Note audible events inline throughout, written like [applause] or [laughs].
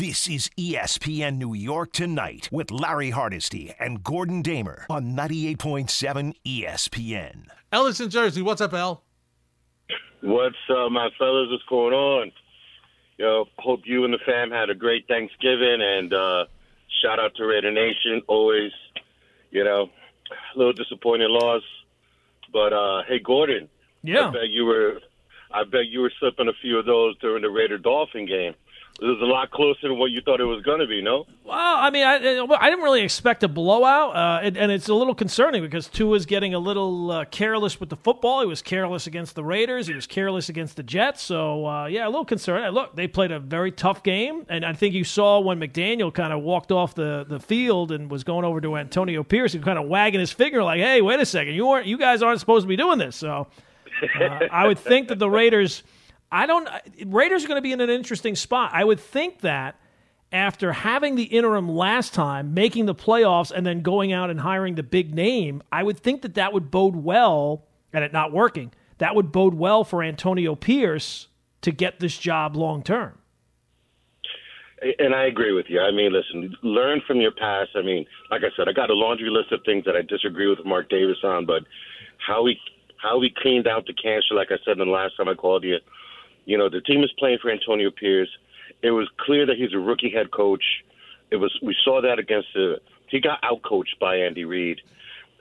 This is ESPN New York Tonight with Larry Hardesty and Gordon Damer on 98.7 ESPN. Ellis in Jersey. What's up, El? What's up, my fellas? What's going on? Yo, hope you and the fam had a great Thanksgiving, and uh, shout out to Raider Nation. Always, you know, a little disappointing loss, but uh, hey, Gordon. Yeah. I bet you were. I bet you were slipping a few of those during the Raider Dolphin game. It was a lot closer than what you thought it was going to be. No. Well, I mean, I, I didn't really expect a blowout, uh, and, and, it's a little concerning because Tua's getting a little uh, careless with the football. He was careless against the Raiders. He was careless against the Jets. So, uh, yeah, a little concerned. Look, they played a very tough game, and I think you saw when McDaniel kind of walked off the, the field and was going over to Antonio Pierce, and kind of wagging his finger like, "Hey, wait a second, you aren't, you guys aren't supposed to be doing this." So, uh, I would think that the Raiders. I don't. Raiders are going to be in an interesting spot. I would think that after having the interim last time, making the playoffs, and then going out and hiring the big name, I would think that that would bode well, and it not working, that would bode well for Antonio Pierce to get this job long term. And I agree with you. I mean, listen, learn from your past. I mean, like I said, I got a laundry list of things that I disagree with Mark Davis on, but how he how he cleaned out the cancer, like I said in the last time I called you, you know, the team is playing for Antonio Pierce. It was clear that he's a rookie head coach. It was we saw that against the he got outcoached by Andy Reid.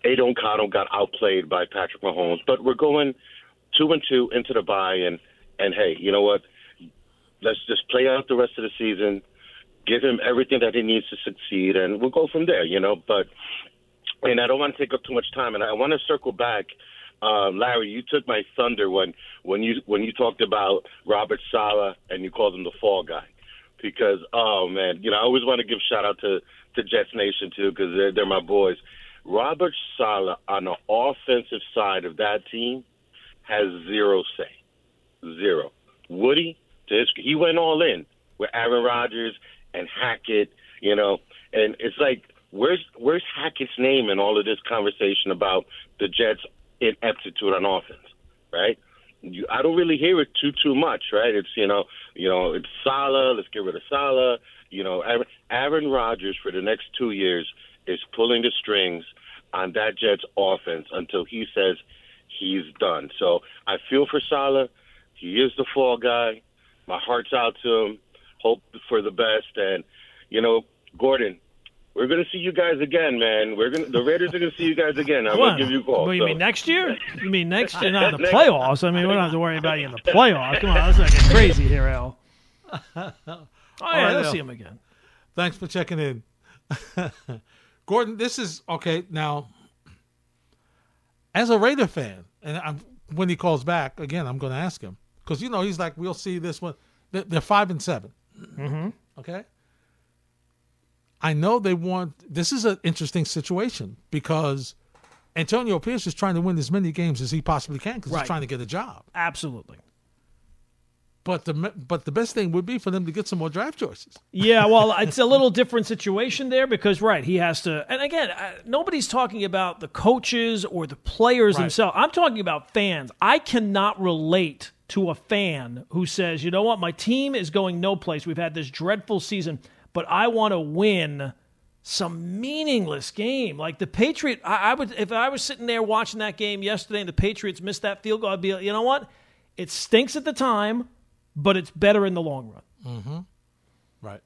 Aidan O'Connell got outplayed by Patrick Mahomes. But we're going two and two into the bye and and hey, you know what? Let's just play out the rest of the season, give him everything that he needs to succeed, and we'll go from there. You know, but and I don't want to take up too much time, and I want to circle back uh, Larry, you took my thunder when when you when you talked about Robert Saleh and you called him the fall guy, because oh man, you know I always want to give shout out to to Jets Nation too because they're they're my boys. Robert Saleh on the offensive side of that team has zero say, zero. Woody, to his, he went all in with Aaron Rodgers and Hackett, you know, and it's like where's where's Hackett's name in all of this conversation about the Jets ineptitude on offense, right? You, I don't really hear it too too much, right? It's you know, you know, it's Saleh. Let's get rid of Saleh. You know, Aaron, Aaron Rodgers for the next two years is pulling the strings on that Jets offense until he says he's done. So I feel for Saleh. He is the fall guy. My heart's out to him. Hope for the best. And you know, Gordon, we're going to see you guys again, man. We're going to, the Raiders are going to see you guys again. I'm going to give you a call. What, you so. mean next year? You mean next [laughs] year? Not in the playoffs. I mean, we don't have to worry about you in the playoffs. Come on, let's not get crazy here, Al. [laughs] Oh, yeah, right, let's Al. see him again. Thanks for checking in. [laughs] Gordon, this is okay. Now, as a Raider fan, and I'm, when he calls back, again, I'm going to ask him. Because, you know, he's like, we'll see this one. They're, they're five and 7 Mm-hmm. Okay. I know they want. This is an interesting situation because Antonio Pierce is trying to win as many games as he possibly can because Right. he's trying to get a job. Absolutely. But the but the best thing would be for them to get some more draft choices. Yeah, well, [laughs] it's a little different situation there because, right, he has to. And again, nobody's talking about the coaches or the players Right. themselves. I'm talking about fans. I cannot relate to a fan who says, you know what, my team is going no place. We've had this dreadful season, but I want to win some meaningless game. Like the Patriot, I, I would, if I was sitting there watching that game yesterday and the Patriots missed that field goal, I'd be like, you know what? It stinks at the time, but it's better in the long run. Mm-hmm. Right.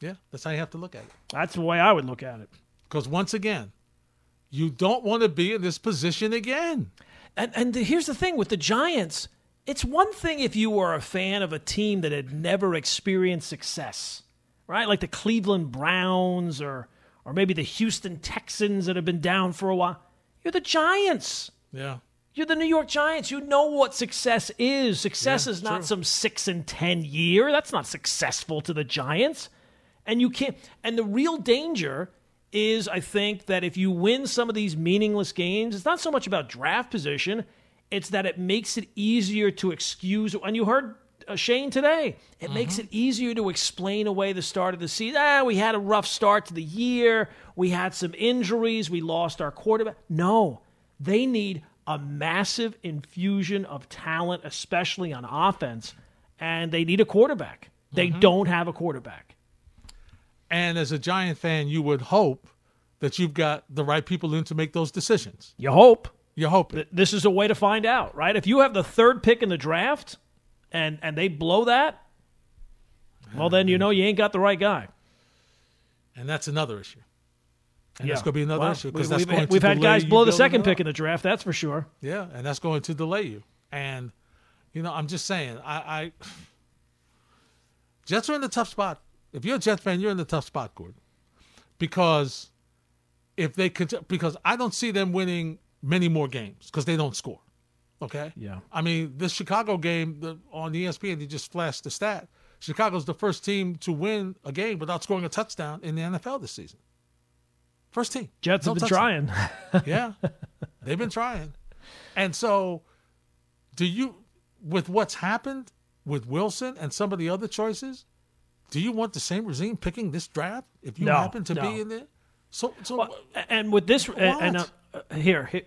Yeah, that's how you have to look at it. That's the way I would look at it. Because once again, you don't want to be in this position again. And and the, here's the thing with the Giants, it's one thing if you were a fan of a team that had never experienced success, right? Like the Cleveland Browns or or maybe the Houston Texans that have been down for a while. You're the Giants. Yeah. You're the New York Giants. You know what success is. Success Yeah, is not true. some 6 and 10 year. That's not successful to the Giants. And you can't and the real danger is I think that if you win some of these meaningless games, it's not so much about draft position, it's that it makes it easier to excuse and you heard Shane today. It makes it easier to explain away the start of the season. Ah, we had a rough start to the year. We had some injuries. We lost our quarterback. No, they need a massive infusion of talent, especially on offense, and they need a quarterback. They don't have a quarterback. And as a Giant fan, you would hope that you've got the right people in to make those decisions. You hope. You hope This is a way to find out, right? If you have the third pick in the draft and and they blow that, well then you know you ain't got the right guy. and that's another issue. And Yeah. that's going to be another issue we- because that's we've, we've had guys blow the second pick in the draft, that's for sure. Yeah, and that's going to delay you. And you know, I'm just saying, I, I Jets are in the tough spot. If you're a Jets fan, you're in the tough spot, Gordon, because if they could, because I don't see them winning many more games because they don't score. Okay. Yeah. I mean, this Chicago game the, on ESPN, they just flashed the stat. Chicago's the first team to win a game without scoring a touchdown in the NFL this season. First team. Jets No have been touchdown. trying. [laughs] Yeah, they've been trying. And so, do you, with what's happened with Wilson and some of the other choices, do you want the same regime picking this draft if you No, happen to no. be in there? So, so Well, and with this, and uh, uh, here, here,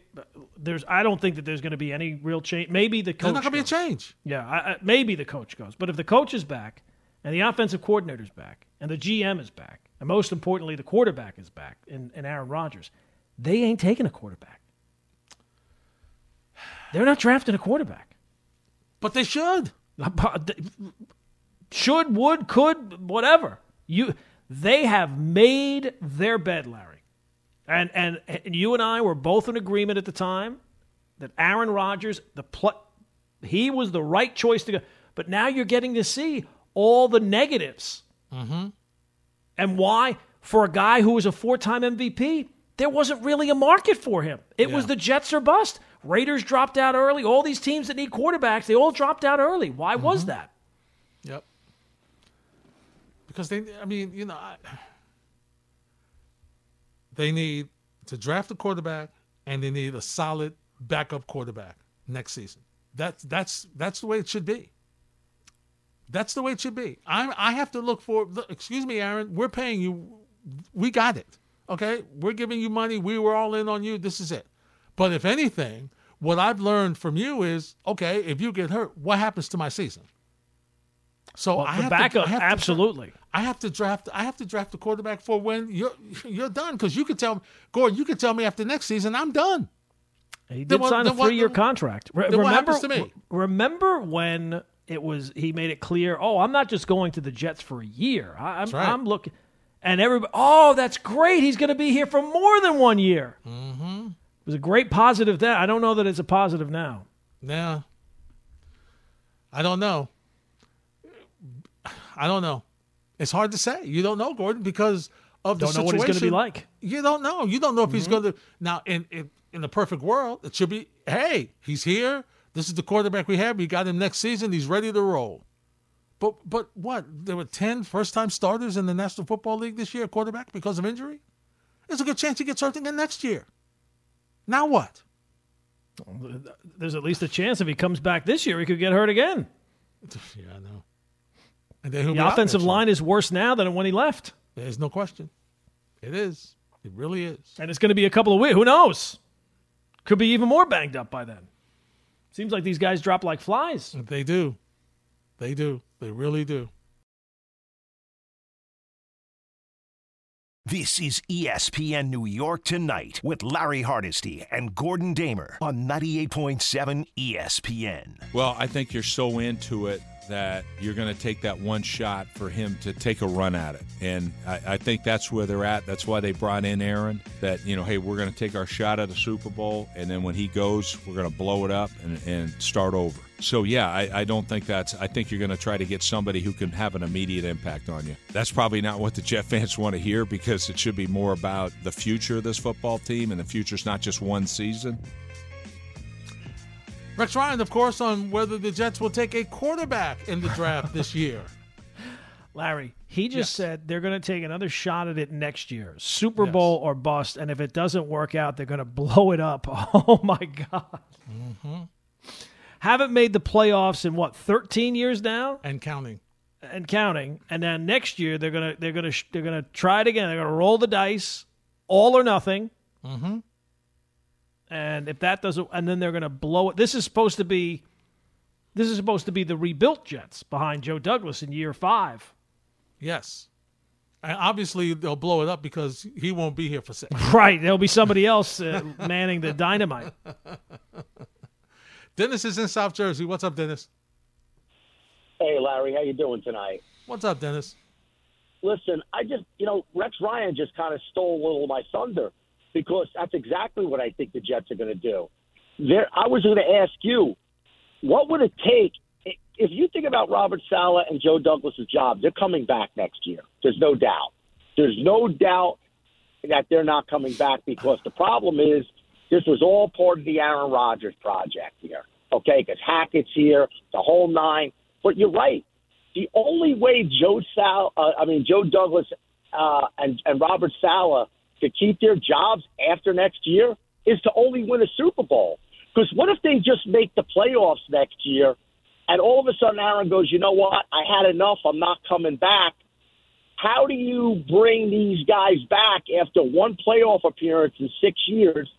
there's. I don't think that there's going to be any real change. Maybe the coach. there's not going to be a goes. change. Yeah, I, I, maybe the coach goes. But if the coach is back, and the offensive coordinator's back, and the GM is back, and most importantly, the quarterback is back, and, in Aaron Rodgers, they ain't taking a quarterback. They're not drafting a quarterback. But they should. Should, would, could, whatever. You, they have made their bed, Larry, and and, and you and I were both in agreement at the time that Aaron Rodgers, the pl- he was the right choice to go. But now you're getting to see all the negatives, mm-hmm. and why for a guy who was a four-time MVP, there wasn't really a market for him. It was the Jets or bust. Raiders dropped out early. All these teams that need quarterbacks, they all dropped out early. Why was that? Because they, I mean, you know, I, [sighs] they need to draft a quarterback and they need a solid backup quarterback next season. That's that's that's the way it should be. That's the way it should be. I I have to look for. Excuse me, Aaron. We're paying you. We got it. Okay, we're giving you money. We were all in on you. This is it. But if anything, what I've learned from you is okay. If you get hurt, what happens to my season? So Well, I have backup, to, I have to absolutely. I have to draft. I have to draft a quarterback for when you're you're done. Because you could tell me, Gordon. You could tell me after next season I'm done. He Then did what- sign a three-year then- contract. Re- then remember, to remember when it was he made it clear? Oh, I'm not just going to the Jets for a year. I, I'm, right. I'm looking, and everybody. Oh, that's great. He's going to be here for more than one year. Mm-hmm. It was a great positive then. I don't know that it's a positive now. Yeah. I don't know. I don't know. It's hard to say. You don't know, Gordon, because of the situation. Don't know what he's going to be like. Mm-hmm. You don't know. You don't know if he's going to. Now, in, in in the perfect world, it should be. Hey, he's here. This is the quarterback we have. We got him next season. He's ready to roll. But but what? There were 10 first time starters in the National Football League this year, quarterback because of injury. There's a good chance he gets hurt again next year. Now what? There's at least a chance if he comes back this year, he could get hurt again. [laughs] Yeah, I know. And then he'll The out offensive next year. line is worse now than when he left, There's no question. It is. It really is. and it's going to be a couple of weeks. Who knows? Could be even more banged up by then. Seems like these guys drop like flies. They do. They do. They really do. This is ESPN New York Tonight with Larry Hardesty and Gordon Damer on 98.7 ESPN. Well, I think you're so into it that you're going to take that one shot for him to take a run at it. And I, I think that's where they're at. That's why they brought in Aaron, that, you know, hey, we're going to take our shot at a Super Bowl, and then when he goes, we're going to blow it up and, and start over. So, yeah, I, I don't think that's, I think you're going to try to get somebody who can have an immediate impact on you. That's probably not what the Jet fans want to hear because it should be more about the future of this football team, and the future's not just one season. Rex Ryan, of course, on whether the Jets will take a quarterback in the draft this [laughs] year. Larry, he just Yes. said they're going to take another shot at it next year, Super Yes. Bowl or bust. And if it doesn't work out, they're going [laughs] to blow it up. [laughs] Oh my God! Mm-hmm. Haven't made the playoffs in what 13 years now And counting. and counting. And then next year they're gonna they're gonna they're gonna try it again. They're gonna roll the dice, all or nothing. Mm-hmm. And if that doesn't, and then they're gonna blow it. This is supposed to be This is supposed to be the rebuilt Jets behind Joe Douglas in year five. Yes. And obviously, they'll blow it up because he won't be here for six. [laughs] Right. There'll be somebody else uh, [laughs] manning the dynamite. Dennis is in South Jersey. What's up, Dennis? Hey, Larry, how you doing tonight? What's up, Dennis? Listen, I just, you know, Rex Ryan just kind of stole a little of my thunder because that's exactly what I think the Jets are going to do. There, I was going to ask you, what would it take if you think about Robert Saleh and Joe Douglas's job? They're coming back next year. There's no doubt. There's no doubt that they're not coming back because the problem is this was all part of the Aaron Rodgers project here. Okay, because Hackett's here, the whole nine. But you're right. The only way Joe Sal, uh, I mean Joe Douglas uh, and and Robert Saleh could keep their jobs after next year is to only win a Super Bowl. Because what if they just make the playoffs next year, and all of a sudden Aaron goes, you know what? I had enough. I'm not coming back. How do you bring these guys back after one playoff appearance in six years?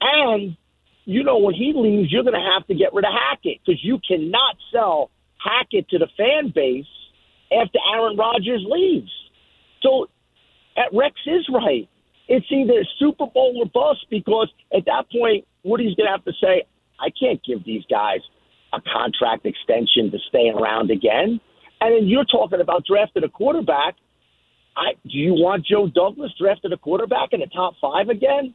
And you know when he leaves, you're going to have to get rid of Hackett because you cannot sell Hackett to the fan base after Aaron Rodgers leaves. So at Rex is right. It's either Super Bowl or bust because at that point, Woody's going to have to say, I can't give these guys a contract extension to stay around again. And then you're talking about drafting a quarterback. I, do you want Joe Douglas drafted a quarterback in the top five again?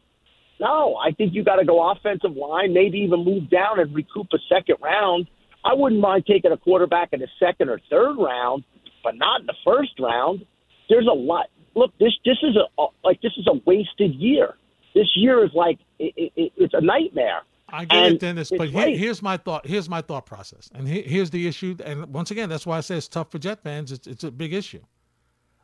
No, I think you got to go offensive line, maybe even move down and recoup a second round. I wouldn't mind taking a quarterback in the second or third round, but not in the first round. There's a lot. Look, this this is a like this is a wasted year. This year is like it, it, it's a nightmare. I get And it, Dennis, but here, here's my thought. Here's my thought process, and he, here's the issue. And once again, that's why I say it's tough for Jet fans. It's, it's a big issue.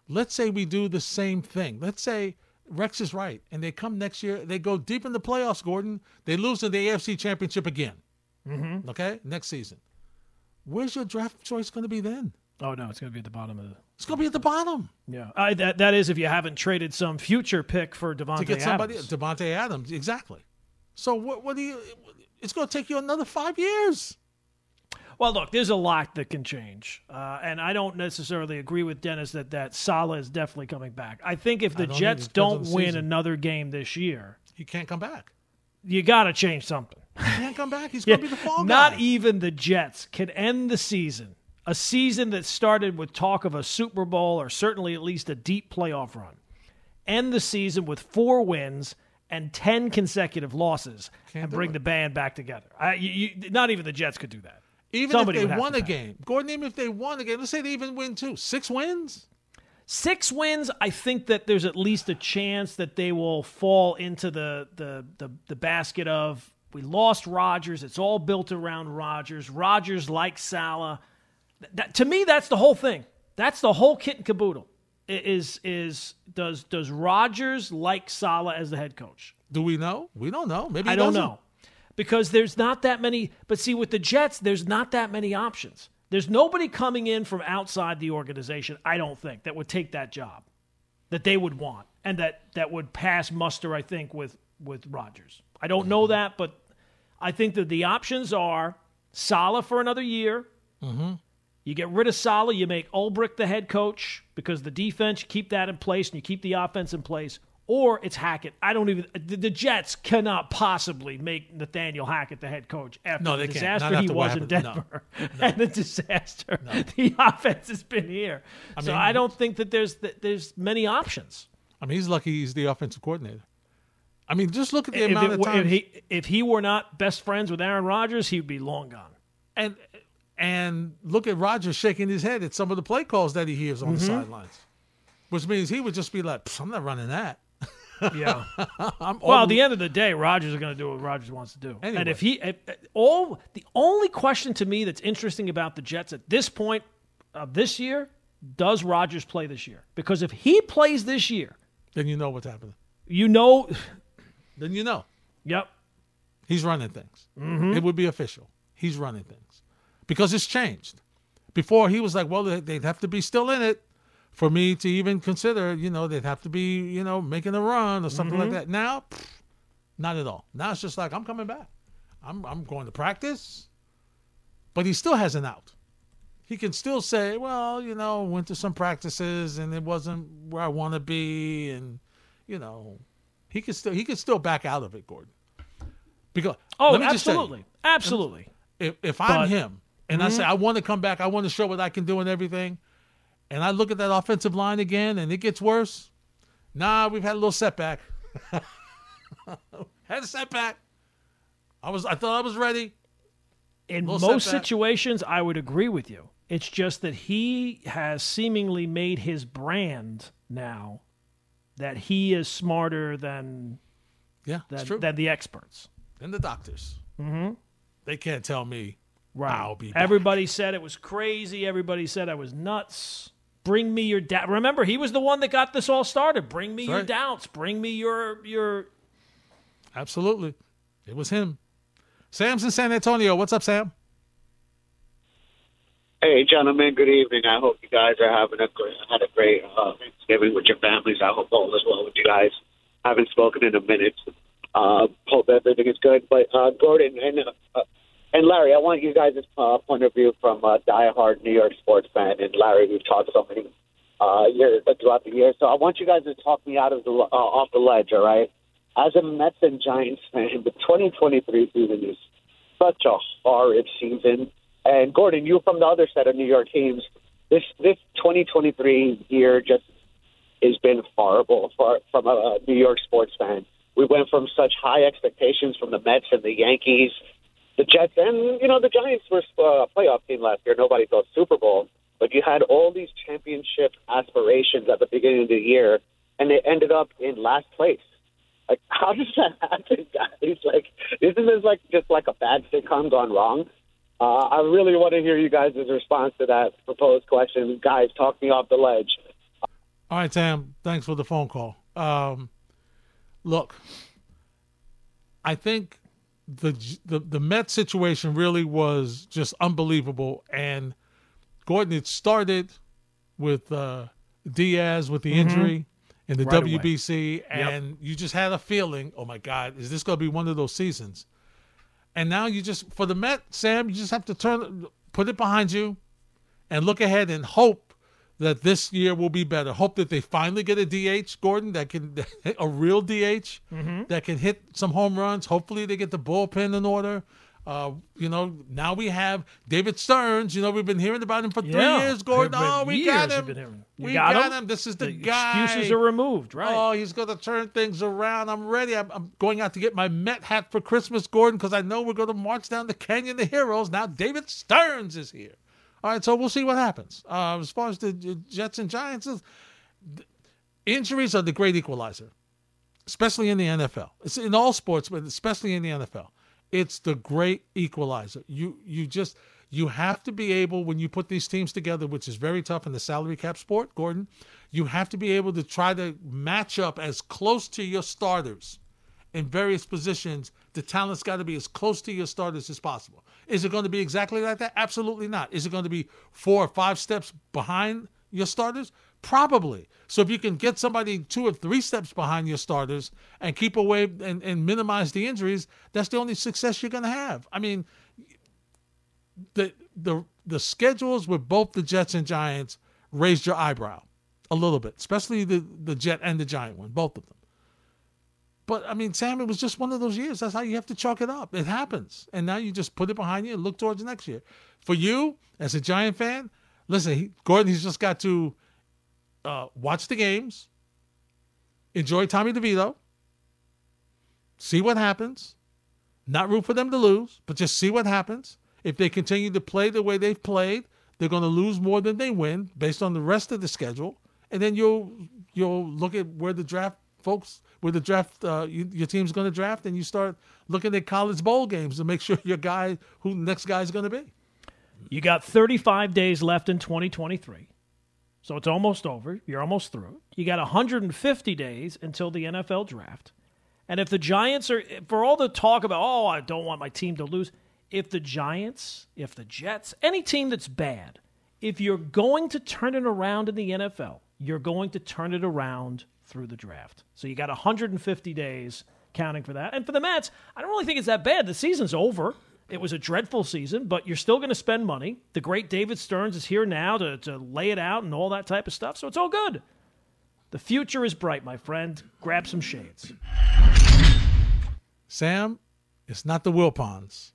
Let's say we do the same thing. Let's say Rex is right, and they come next year. They go deep in the playoffs. Gordon, they lose in the AFC Championship again. Mm-hmm. Okay, next season. Where's your draft choice going to be then? Oh no, it's going to be at the bottom of the. It's going to be at the bottom Yeah, I, that that is if you haven't traded some future pick for Davante to get somebody. Adams. Davante Adams, exactly. So what? What do you? It's going to take you another five years. Well, look, there's a lot that can change, uh, and I don't necessarily agree with Dennis that that Saleh is definitely coming back. I think if the don't Jets either. Depends on don't the win season. another game this year, He can't come back. you got to change something. He can't come back. He's going [laughs] to be the fall guy. Not even the Jets can end the season, a season that started with talk of a Super Bowl or certainly at least a deep playoff run, end the season with four wins and 10 consecutive losses Can't and bring it. the band back together. I, you, you, not even the Jets could do that. Even Somebody if they won a game, Gordon, even if they won a game, let's say they even win two, six wins. Six wins, I think that there's at least a chance that they will fall into the the the, the basket of we lost Rodgers. It's all built around Rodgers. Rodgers like Saleh. That, to me, that's the whole thing. That's the whole kit and caboodle. Is is does does Rodgers like Saleh as the head coach? Do we know? We don't know. Maybe he I don't doesn't. know. Because there's not that many. But see, with the Jets, there's not that many options. There's nobody coming in from outside the organization, I don't think, that would take that job that they would want and that, that would pass muster, I think, with, with Rodgers. I don't know that, but I think that the options are Saleh for another year. Mm-hmm. You get rid of Saleh, you make Ulbrich the head coach because the defense, you keep that in place and you keep the offense in place. Or it's Hackett. I don't even. The, the Jets cannot possibly make Nathaniel Hackett the head coach after No, the they can't. Not disaster he was in happened. No. Denver [laughs] and the disaster [laughs] the offense has been here. so mean- I don't think that there's that there's many options. I mean, he's lucky he's the offensive coordinator. I mean, just look at the If, amount it of time. if he if he were not best friends with Aaron Rodgers, he'd be long gone. and and look at Rodgers shaking his head at some of the play calls that he hears on the Mm-hmm. sidelines, which means he would just be like, "I'm not running that." [laughs] Yeah. Well, at the end of the day, Rodgers is going to do what Rodgers wants to do. Anyway. And if he if, all the only question to me that's interesting about the Jets at this point of this year, does Rodgers play this year? Because if he plays this year, then you know what's happening. you know, Then you know yep, he's running things. Mm-hmm. It would be official. He's running things because it's changed. Before he was like, "Well, they- they'd have to be still in it." For me to even consider, you know, they'd have to be, you know, making a run or something Mm-hmm. like that. Now, pff, not at all. Now it's just like I'm coming back. I'm I'm going to practice. but he still has an out. He can still say, "Well, you know, went to some practices and it wasn't where I want to be," and you know, he could still he could still back out of it, Gordon. Because Oh, let me just tell you, absolutely, absolutely. if if I'm But- him and I say I want to come back, I want to show what I can do and everything, and I look at that offensive line again and it gets worse. Nah, we've had a little setback. [laughs] had a setback. I was I thought I was ready. In most setback. situations, I would agree with you. It's just that he has seemingly made his brand now that he is smarter than Yeah, that's than, true. than the experts. and the doctors. Mm-hmm. They can't tell me Right. I'll be back. Everybody said it was crazy. Everybody said I was nuts. Bring me your doubt. Remember, he was the one that got this all started. Bring me That's your right. doubts. Bring me your your. Absolutely. It was him. Sam's in San Antonio. What's up, Sam? Hey, gentlemen. Good evening. I hope you guys are having a great, had a great uh, Thanksgiving with your families. I hope all is well with you guys. haven't spoken in a minute. Uh, hope everything is good. But uh, Gordon and uh, and Larry, I want you guys' uh, point of view from a diehard New York sports fan. And Larry, we've talked so many uh, years throughout the year, so I want you guys to talk me out of the uh, off the ledge. All right. As a Mets and Giants fan, the 2023 season is such a horrid season. And Gordon, you from the other set of New York teams, this this 2023 year just has been horrible for from a, New York sports fan. We went from such high expectations from the Mets and the Yankees, the Jets, and you know the Giants were uh, a playoff team last year. Nobody thought Super Bowl, but you had all these championship aspirations at the beginning of the year, and they ended up in last place. Like, [laughs] how does that happen, guys? Like, isn't this like just like a bad sitcom gone wrong? Uh, I really want to hear you guys' response to that proposed question. Guys, talk me off the ledge. All right, Sam. Thanks for the phone call. Um, look, I think the the the Met situation really was just unbelievable. And Gordon, it started with uh, Diaz with the injury in the Right. WBC, and you just had a feeling, oh my God, is this going to be one of those seasons? And now you just for the Met, Sam, you just have to turn, put it behind you, and look ahead and hope that this year will be better. Hope that they finally get a DH, Gordon, that can [laughs] a real DH that can hit some home runs. Hopefully they get the bullpen in order. Uh, you know, now we have David Stearns. You know, we've been hearing about him for three Yeah. years, Gordon. Oh, we got years you've him. been hearing. You We got got, him? him? This is the, The guy. excuses are removed, right? Oh, he's going to turn things around. I'm ready. I'm, I'm going out to get my Met hat for Christmas, Gordon, because I know we're going to march down the Canyon the Heroes. Now David Stearns is here. All right, so we'll see what happens. Uh, as far as the Jets and Giants, injuries are the great equalizer, especially in the NFL. It's in all sports, but especially in the NFL. It's the great equalizer. You you just you have to be able when you put these teams together, which is very tough in the salary cap sport, Gordon. You have to be able to try to match up as close to your starters in various positions. The talent's got to be as close to your starters as possible. Is it going to be exactly like that? Absolutely not. Is it going to be four or five steps behind your starters? Probably. So if you can get somebody two or three steps behind your starters and keep away and, and minimize the injuries, that's the only success you're going to have. I mean, the the the schedules with both the Jets and Giants raised your eyebrow a little bit, especially the the Jet and the Giant one, both of them. But I mean, Sam, it was just one of those years. That's how you have to chalk it up. It happens, and now you just put it behind you and look towards next year. For you, as a Giant fan, listen, he, Gordon, he's just got to uh, watch the games, enjoy Tommy DeVito, see what happens, not root for them to lose, but just see what happens. If they continue to play the way they've played, they're going to lose more than they win based on the rest of the schedule. And then you'll you'll look at where the draft folks, where the draft uh, you, your team's going to draft, and you start looking at college bowl games to make [laughs] sure your guy who next guy is going to be. You got 35 days left in 2023. So it's almost over. You're almost through. You got 150 days until the NFL draft. And if the Giants are, for all the talk about, oh, I don't want my team to lose, if the Giants, if the Jets, any team that's bad, if you're going to turn it around in the NFL, you're going to turn it around through the draft. So you got 150 days counting for that. And for the Mets, I don't really think it's that bad. The season's over. It was a dreadful season, but you're still going to spend money. The great David Stearns is here now to, to lay it out and all that type of stuff, so it's all good. The future is bright, my friend. Grab some shades. Sam, it's not the Wilpons.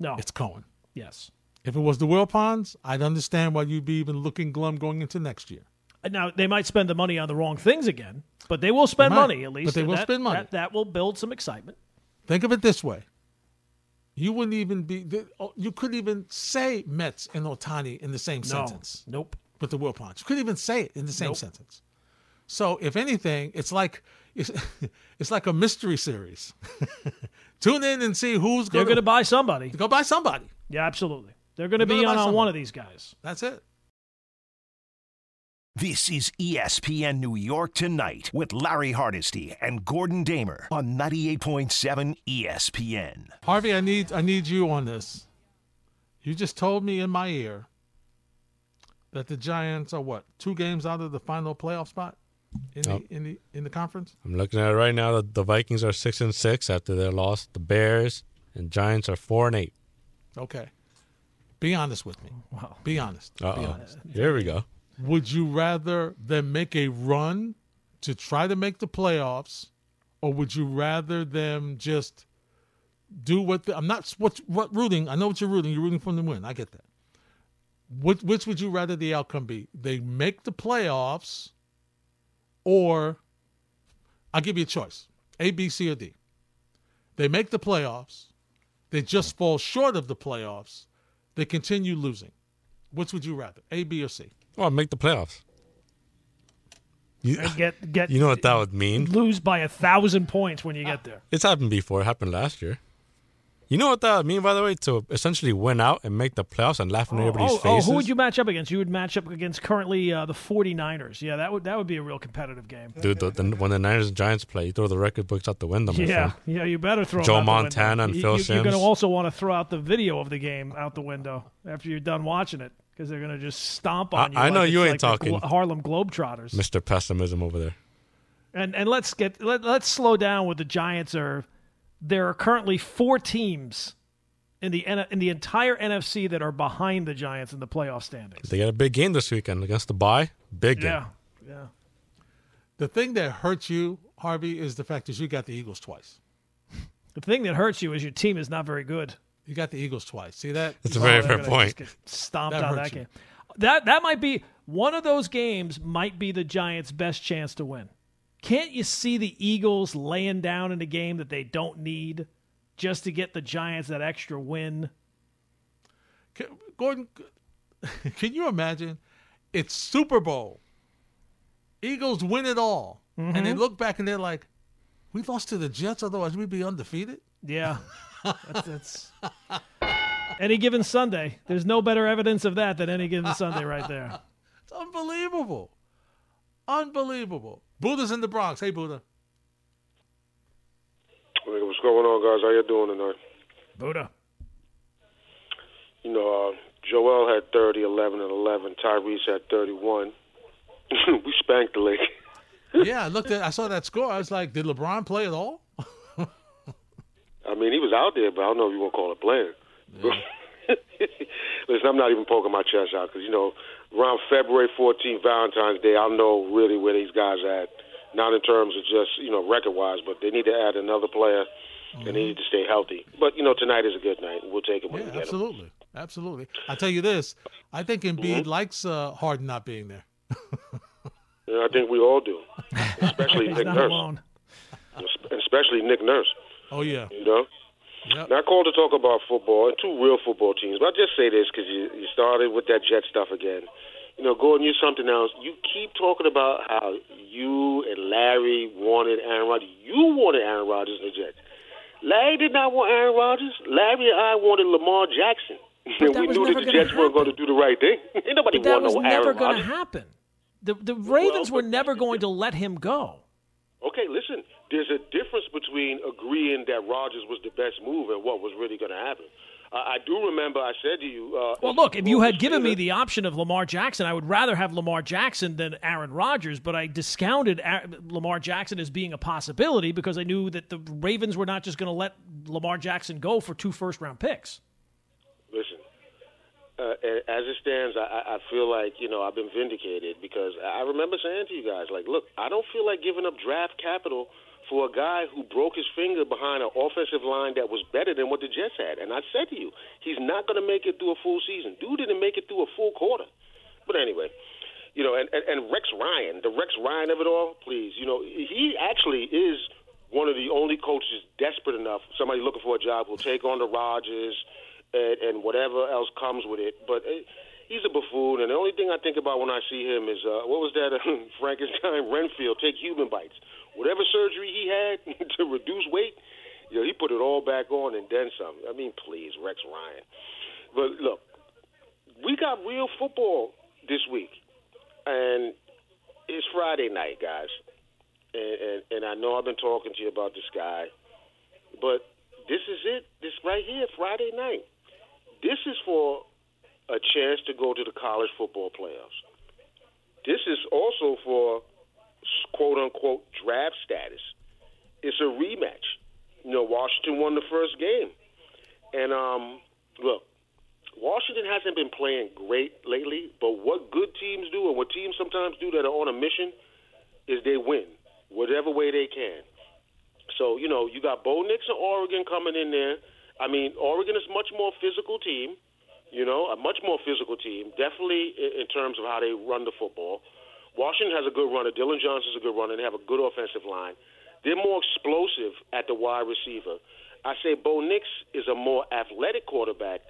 No. It's Cohen. yes. If it was the Wilpons, I'd understand why you'd be even looking glum going into next year. Now they might spend the money on the wrong things again, but they will spend They might, money at least. but they will that, spend money. That, that will build some excitement. Think of it this way. You wouldn't even be, oh, you couldn't even say Mets and Ohtani in the same No. sentence Nope. with the Wilpons. You couldn't even say it in the same Nope. sentence. So, if anything, it's like [laughs] it's, it's like a mystery series. [laughs] Tune in and see who's They're going going to buy somebody. go buy somebody. Yeah, absolutely. They're going to be on, on one of these guys. That's it. This is ESPN New York Tonight with Larry Hardesty and Gordon Damer on 98.7 ESPN. Harvey, I need I need you on this. You just told me in my ear that the Giants are what two games out of the final playoff spot in Yep. the in the in the conference. I'm looking at it right now. The, the Vikings are six and six after their loss. The Bears and Giants are four and eight. Okay, be honest with me. Wow. Be honest. Uh Be oh. honest. Here we go. Would you rather them make a run to try to make the playoffs, or would you rather them just do what the, I'm not what what rooting? I know what you're rooting. You're rooting for them to win. I get that. Which which would you rather the outcome be? They make the playoffs, or I'll give you a choice: A, B, C, or D. They make the playoffs. They just fall short of the playoffs. They continue losing. Which would you rather? A, B, or C? Oh, make the playoffs. You, And get get you know what that would mean? lose by a thousand points when you get there. It's happened before. It happened last year. You know what that would mean, by the way? To essentially win out and make the playoffs and laugh in Oh, everybody's oh, oh, who would you match up against? You would match up against currently uh, the 49ers. Yeah, that would that would be a real competitive game. Dude, the, the, when the Niners and Giants play, you throw the record books out the window. Yeah, yeah, you better throw Joe. Montana and You- Phil you, You're going to also want to throw out the video of the game out the window after you're done watching it because they're going to just stomp on you. I- I know you ain't like talking. Glo- Harlem Globetrotters. Mr. Pessimism over there. And and let's get let, let's slow down with the Giants. Are there are currently four teams in the in the entire NFC that are behind the Giants in the playoff standings. They got a big game this weekend against the bye. Big game. Yeah, yeah. The thing that hurts you, Harvey, is the fact that you got the Eagles twice. The thing that hurts you is your team is not very good. You got the Eagles twice. See that? That's a Oh, very they're fair point. Stomped That out that you. game. That that might be one of those games. Might be the Giants' best chance to win. Can't you see the Eagles laying down in a game that they don't need just to get the Giants that extra win? Can, Gordon, [laughs] can you imagine? It's Super Bowl. Eagles win it all, and Mm-hmm. they look back and they're like, "We lost to the Jets. Otherwise, we'd be undefeated." Yeah, [laughs] that's, that's [laughs] any given Sunday. There's no better evidence of that than any given Sunday right there. [laughs] It's unbelievable, unbelievable. Buddha's in the Bronx. Hey, Buddha. Hey, what's going on, guys? How you doing tonight? Buddha. You know, uh, Joel had 30, 11, and 11. Tyrese had 31. [laughs] we spanked the league. Yeah, I looked at. I saw that score. I was like, "Did LeBron play at all?" I mean, he was out there, but I don't know if you want to call it playing. [laughs] Listen, I'm not even poking my chest out because, you know, around February 14th, Valentine's Day, I'll know really where these guys are at. Not in terms of just, you know, record wise, but they need to add another player and they need to stay healthy. But, you know, tonight is a good night. We'll take it when Yeah, we get him. absolutely, absolutely. I tell you this, I think Embiid likes uh, Harden not being there. And I think we all do, [laughs] especially Nick Nurse. alone. Especially Nick Nurse. Oh yeah, You know. Yep. Now, I called to talk about football and two real football teams. But I'll just say this because you, you started with that Jet stuff again. You know, Gordon, you something else. You keep talking about how you and Larry wanted Aaron Rodgers. You wanted Aaron Rodgers and the Jets. Larry did not want Aaron Rodgers. Larry and I wanted Lamar Jackson. [laughs] and we knew that the gonna Jets weren't going to do the right thing. [laughs] Ain't nobody But that want was no never going to happen. The the Ravens Well, were never going [laughs] to let him go. Okay, listen. There's a difference between agreeing that Rodgers was the best move and what was really going to happen. Uh, I do remember I said to you. Uh, Well, look, if you had given me the option of Lamar Jackson, I would rather have Lamar Jackson than Aaron Rodgers, but I discounted A- Lamar Jackson as being a possibility because I knew that the Ravens were not just going to let Lamar Jackson go for two first round picks. uh, as it stands, I, I feel like you know I've been vindicated because I remember saying to you guys, like, look, I don't feel like giving up draft capital for a guy who broke his finger behind an offensive line that was better than what the Jets had. And I said to you, he's not going to make it through a full season. Dude didn't make it through a full quarter. But anyway, you know, and, and, and Rex Ryan, the Rex Ryan of it all, please, you know, he actually is one of the only coaches desperate enough, somebody looking for a job who'll take on the Rodgers and, and whatever else comes with it. But uh, he's a buffoon, and the only thing I think about when I see him is uh, what was that uh, [laughs] Frankenstein Renfield take human bites whatever surgery he had [laughs] to reduce weight, you know, he put it all back on and then some. I mean, please, Rex Ryan. But look, we got real football this week, and it's Friday night, guys. And, and, and I know I've been talking to you about this guy, but this is it. This right here, Friday night. This is for a chance to go to the college football playoffs. This is also for quote unquote draft status. It's a rematch. You know, Washington won the first game. And um, look, Washington hasn't been playing great lately, but what good teams do and what teams sometimes do that are on a mission is they win whatever way they can. So, you know, you got Bo Nix and Oregon coming in there. I mean, Oregon is much more physical team, you know, a much more physical team, definitely in terms of how they run the football. Washington has a good runner. Dillon Johnson's a good runner. They have a good offensive line. They're more explosive at the wide receiver. I say Bo Nix is a more athletic quarterback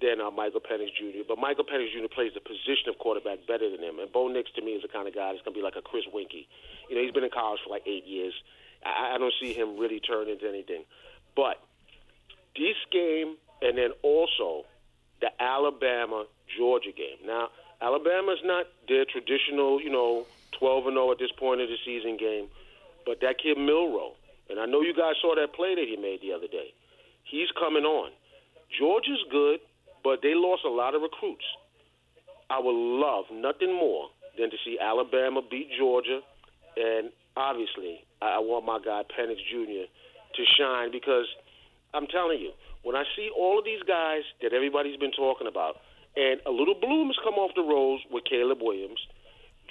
than uh, Michael Penix Jr., but Michael Penix Jr. plays the position of quarterback better than him. And Bo Nix, to me, is the kind of guy that's going to be like a Chris Weinke. You know, he's been in college for like eight years. I, I don't see him really turn into anything. But this game, and then also the Alabama Georgia game. Now, Alabama's not their traditional, you know, 12 and 0 at this point of the season game, but that kid Milroe, and I know you guys saw that play that he made the other day. He's coming on. Georgia's good, but they lost a lot of recruits. I would love nothing more than to see Alabama beat Georgia, and obviously, I want my guy Penix Jr. to shine because I'm telling you, when I see all of these guys that everybody's been talking about, and a little bloom has come off the rose with Caleb Williams.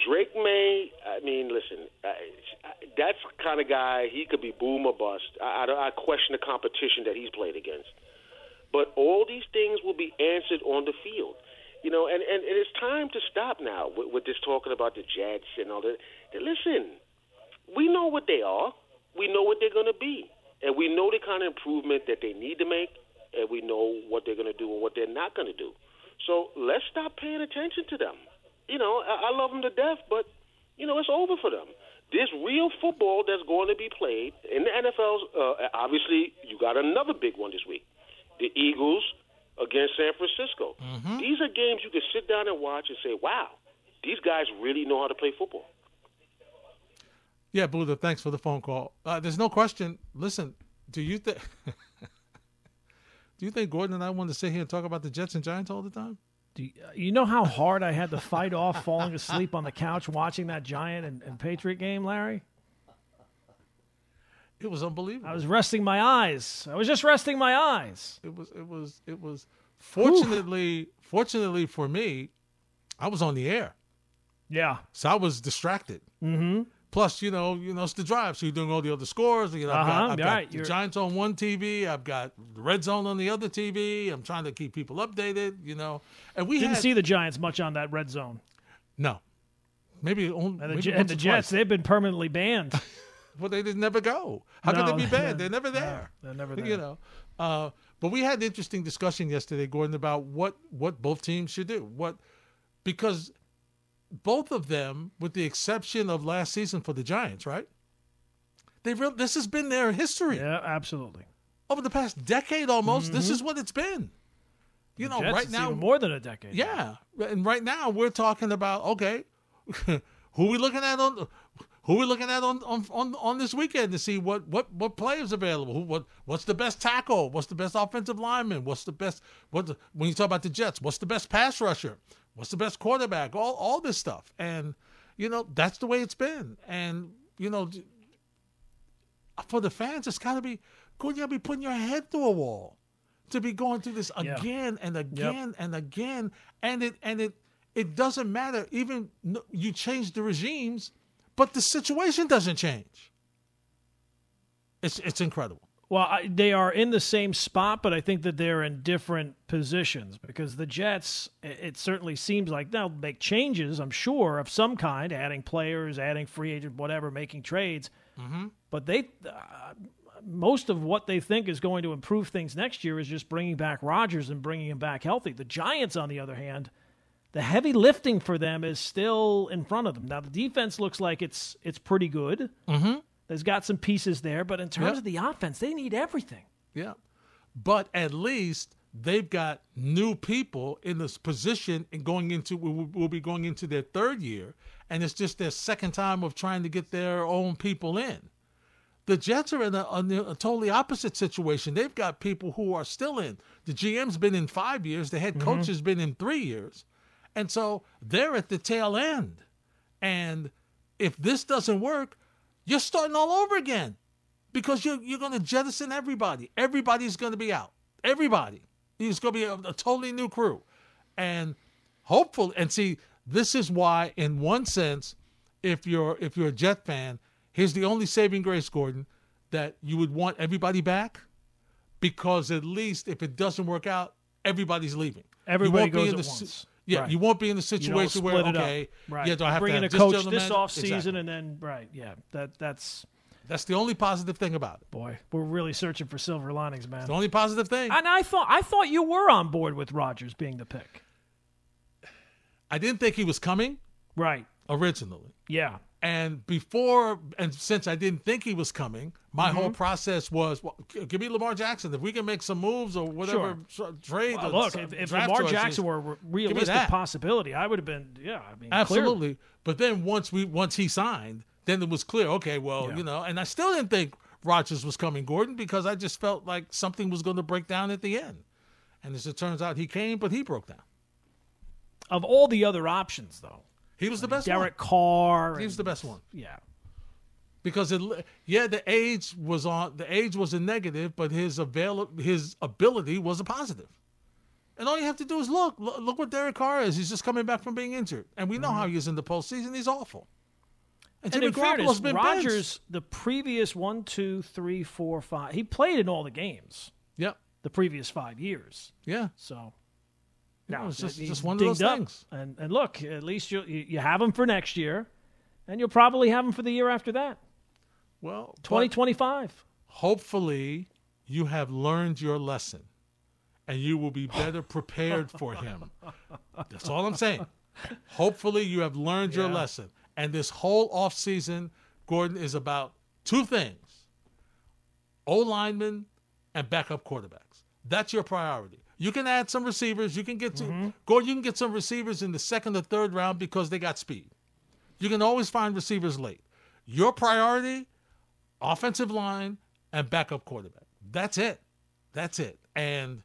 Drake Maye, I mean, listen, that's the kind of guy, he could be boom or bust. I, I, I question the competition that he's played against. But all these things will be answered on the field. You know, and, and, and it's time to stop now with, with this talking about the Jets and all that. Listen, we know what they are. We know what they're going to be. And we know the kind of improvement that they need to make. And we know what they're going to do and what they're not going to do. So let's stop paying attention to them. You know, I, I love them to death, but you know it's over for them. There's real football that's going to be played in the NFL. Uh, obviously, you got another big one this week: the Eagles against San Francisco. Mm-hmm. These are games you can sit down and watch and say, "Wow, these guys really know how to play football." Yeah, Buddha, thanks for the phone call. Uh, there's no question. Listen, do you think [laughs] do you think Gordon and I want to sit here and talk about the Jets and Giants all the time? Do you, you know how hard I had to fight off falling asleep on the couch watching that Giant and, and Patriot game, Larry? It was unbelievable. I was resting my eyes. I was just resting my eyes. It was. It was. It was. Fortunately, fortunately for me, I was on the air, Yeah. so I was distracted. Mm-hmm. Plus, you know, you know, it's the drive, so you're doing all the other scores. You know, I've Uh-huh, got, I've got right, the you're- Giants on one TV. I've got the Red Zone on the other TV. I'm trying to keep people updated. You know, and we Didn't had see the Giants much on that red zone. no, maybe only And the, maybe and the Jets, they've been permanently banned. [laughs] Well, they did never go. How could they be bad? they're- They're never there. they're never [laughs] there. You know, uh, but we had an interesting discussion yesterday, Gordon, about what what both teams should do. What because both of them, with the exception of last season for the Giants, right? They real this has been their history yeah, absolutely. over the past decade almost. This is what it's been. You know, Mm-hmm. Jets, right now, more than a decade. yeah, and right now we're talking about okay, [laughs] who we looking at on who we looking at on, on on on this weekend to see what what what players available. Who what what's the best tackle? What's the best offensive lineman? What's the best what the, when you talk about the Jets? What's the best pass rusher? What's the best quarterback? All all this stuff, and you know that's the way it's been. And you know, for the fans, it's got to be good. You got to be putting your head through a wall to be going through this Yeah. again and again and again, and it and it it doesn't matter. Even you change the regimes, but the situation doesn't change. It's it's incredible. Well, I, they are in the same spot, but I think that they're in different positions because the Jets, it, it certainly seems like they'll make changes, I'm sure, of some kind, adding players, adding free agent, whatever, making trades. Mm-hmm. But they, uh, most of what they think is going to improve things next year is just bringing back Rodgers and bringing him back healthy. The Giants, on the other hand, the heavy lifting for them is still in front of them. Now the defense looks like it's it's pretty good. Mm-hmm. There's got some pieces there, but in terms Yep. of the offense, they need everything. Yeah. But at least they've got new people in this position and going into will, will be going into their third year and it's just their second time of trying to get their own people in. The Jets are in a, in a totally opposite situation. They've got people who are still in. The GM's been in five years. The head mm-hmm. coach has been in three years. And so they're at the tail end. And if this doesn't work, you're starting all over again because you're, you're going to jettison everybody. Everybody's going to be out. Everybody. It's going to be a, a totally new crew. And hopefully, and see, this is why, in one sense, if you're if you're a Jet fan, here's the only saving grace, Gordon, that you would want everybody back, because at least if it doesn't work out, everybody's leaving. Everybody goes in at once. Yeah, Right. you won't be in the situation where okay, right? yeah, do I have bring to in a this coach this manager? off season, Exactly. and then right, yeah, that that's That's the only positive thing about it. boy, we're really searching for silver linings, man. The only positive thing. And I thought I thought you were on board with Rodgers being the pick, I didn't think he was coming right? originally. Yeah, And before, and since I didn't think he was coming, my Mm-hmm. whole process was, well, give me Lamar Jackson. If we can make some moves or whatever tr- trade, Well, look, if, if Lamar choices, Jackson were a realistic possibility, I would have been. Yeah, I mean, clearly. absolutely. But then once we once he signed, then it was clear. Okay, well, Yeah. you know, and I still didn't think Rodgers was coming, Gordon, because I just felt like something was going to break down at the end. And as it turns out, he came, but he broke down. Of all the other options, though, He was the best one. Derek one. Carr, He was the best one. Yeah, because it, yeah, the age was on the age was a negative, but his avail his ability was a positive. And all you have to do is look. Look, look what Derek Carr is. He's just coming back from being injured, and we know mm-hmm. how he is in the postseason. He's awful. And, and Jimmy in fairness, Garoppolo's been benched. The previous one, two, three, four, five, he played in all the games Yep. the previous five years. Yeah. So no, it's just- just one of those things. And and look, at least you you you have him for next year, and you'll probably have him for the year after that, Well, twenty but twenty five. hopefully you have learned your lesson, and you will be better [laughs] prepared for him. That's all I'm saying. Hopefully you have learned your lesson. And this whole offseason, Gordon, is about two things O linemen and backup quarterbacks. That's your priority. You can add some receivers. You can get to mm-hmm. Gordon, you can get some receivers in the second or third round because they got speed. You can always find receivers late. Your priority, offensive line and backup quarterback. That's it. That's it. And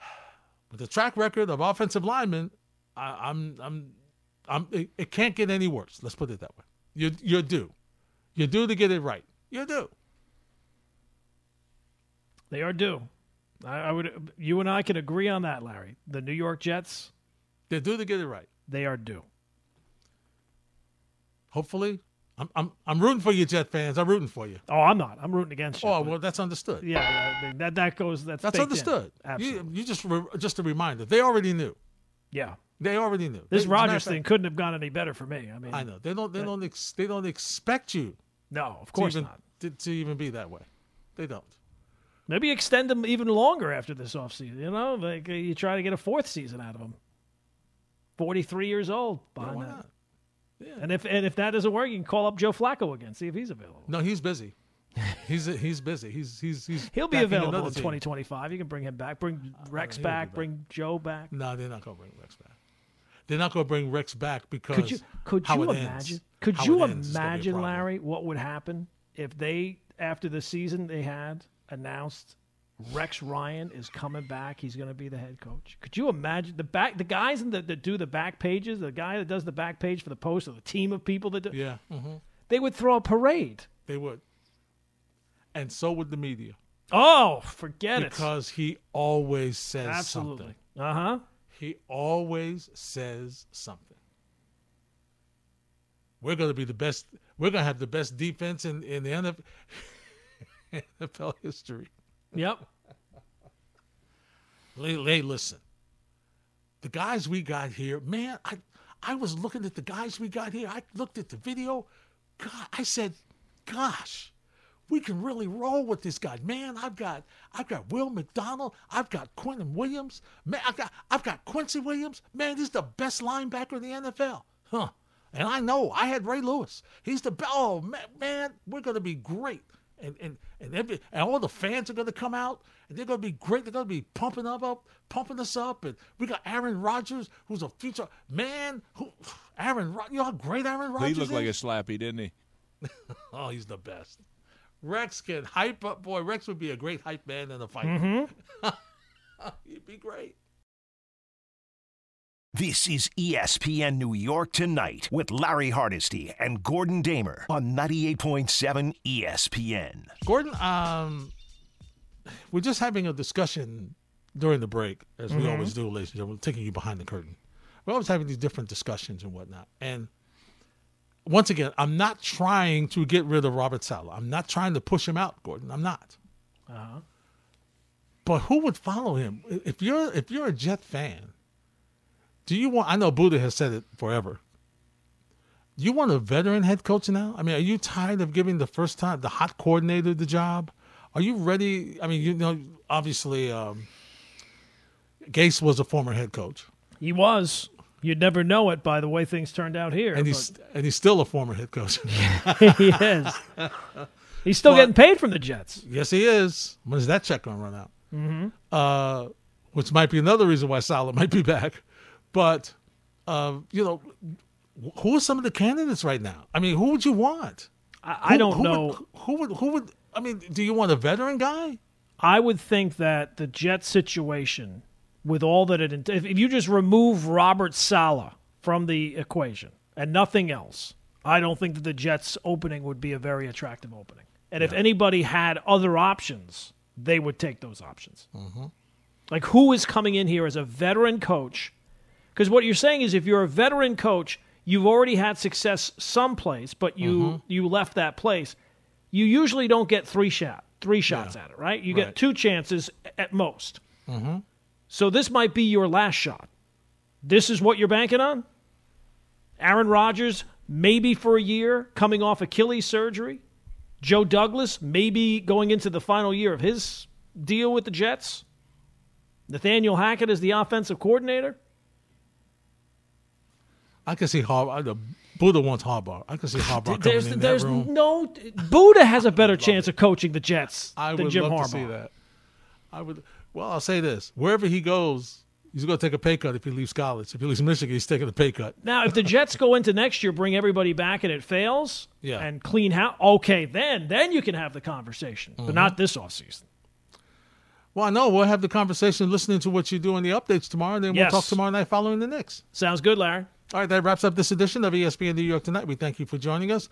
[sighs] with the track record of offensive linemen, I, I'm I'm I'm it, it can't get any worse. Let's put it that way. You you're due. You're due to get it right. You're due. They are due. I, I would. You and I can agree on that, Larry. The New York Jets, They're due to get it right. they are due. Hopefully. I'm I'm I'm rooting for you, Jet fans. I'm rooting for you. Oh, I'm not. I'm rooting against you. Oh well, that's understood. yeah, yeah, that that goes. That's That's baked in. understood. Absolutely. You, you just re, just a reminder. They already knew. yeah. They already knew. This They- Rodgers thing fact- couldn't have gone any better for me. I mean, I know they don't. They don't. Ex, they don't expect you no, of to course even not. to, to even be that way. They don't. Maybe extend them even longer after this offseason. You know, like uh, you try to get a fourth season out of him. Forty-three years old Yeah, behind why that. not? And if and if that doesn't work, you can call up Joe Flacco again, see if he's available. No, he's busy. He's he's busy. He's he's he's. [laughs] He'll be available in 2025. You can bring him back, bring Rex he'll be back, back. bring Joe back. No, they're not going to bring Rex back. They're not going to bring Rex back because Could you could you imagine? ends. Could you it ends is gonna be a imagine. Larry, what would happen if they after the season they had announced Rex Ryan is coming back. He's going to be the head coach. Could you imagine the back the guys in the, that do the back pages, the guy that does the back page for the post, or the team of people that do, Yeah, hmm they would throw a parade. they would. And so would the media. Oh, forget it. because he always says Absolutely. something. Uh huh. He always says something. We're going to be the best. We're going to have the best defense in in the NFL, [laughs] NFL history. Yep. Lay, lay, listen. The guys we got here, man, I I was looking at the guys we got here. I looked at the video. God, I said, gosh, we can really roll with this guy. Man, I've got I've got Will McDonald. I've got Quinnen Williams. Man, I've got I've got Quincy Williams. Man, this is the best linebacker in the NFL. Huh. And I know I had Ray Lewis. He's the. Oh man, man we're gonna be great. And and and, every, and all the fans are gonna come out and they're gonna be great. They're gonna be pumping up, up, pumping us up. And we got Aaron Rodgers, who's a future man. Who [sighs] Aaron? Rod- You know how great Aaron Rodgers He looked like a slappy, didn't he? [laughs] Oh, he's the best. Rex can hype up. Boy, Rex would be a great hype man in a fight. Mm-hmm. [laughs] He'd be great. This is ESPN New York Tonight with Larry Hardesty and Gordon Damer on 98.7 ESPN. Gordon, um, we're just having a discussion during the break, as we Mhm. always do, ladies and gentlemen, taking you behind the curtain. We're always having these different discussions and whatnot. And once again, I'm not trying to get rid of Robert Saleh. I'm not trying to push him out, Gordon. I'm not. Uh-huh. But who would follow him? If you're if you're a Jet fan, do you want? I know Buddha has said it forever. Do you want a veteran head coach now? I mean, are you tired of giving the first time the hot coordinator the job? Are you ready? I mean, you know, obviously, um, Gase was a former head coach, He was. You'd never know it by the way things turned out here. and he's and he's still a former head coach. [laughs] he is. He's still But- getting paid from the Jets. yes, he is. When is that check going to run out? Mm-hmm. uh, which might be another reason why Saleh might be back. But uh, you know, who are some of the candidates right now? I mean, who would you want? I, I Who- don't who know. Would, who would who would? I mean, do you want a veteran guy? I would think that the Jets situation, with all that it, if, if you just remove Robert Saleh from the equation and nothing else, I don't think that the Jets opening would be a very attractive opening. And if anybody had other options, they would take those options. Like who is coming in here as a veteran coach? Because what you're saying is, if you're a veteran coach, you've already had success someplace, but you you left that place. You usually don't get three shot three shots at it, right? You Right. get two chances at most. Mm-hmm. So this might be your last shot. This is what you're banking on. Aaron Rodgers, maybe for a year, coming off Achilles surgery. Joe Douglas, maybe going into the final year of his deal with the Jets. Nathaniel Hackett is the offensive coordinator. I can see Harbaugh. The Buddha wants Harbaugh. I can see [sighs] Harbaugh coming There's, in there's that room. no Buddha has a better chance of coaching the Jets I than would Jim love Harbaugh. to see that. I would. Well, I'll say this: wherever he goes, he's going to take a pay cut if he leaves college. If he leaves Michigan, he's taking a pay cut. Now, if the [laughs] Jets go into next year, bring everybody back, and it fails, Yeah. and clean house, okay, then then you can have the conversation, Mm-hmm. but not this offseason. Well, I know we'll have the conversation listening to what you do in the updates tomorrow, and then Yes. we'll talk tomorrow night following the Knicks. Sounds good, Larry. All right, that wraps up this edition of ESPN New York Tonight. We thank you for joining us.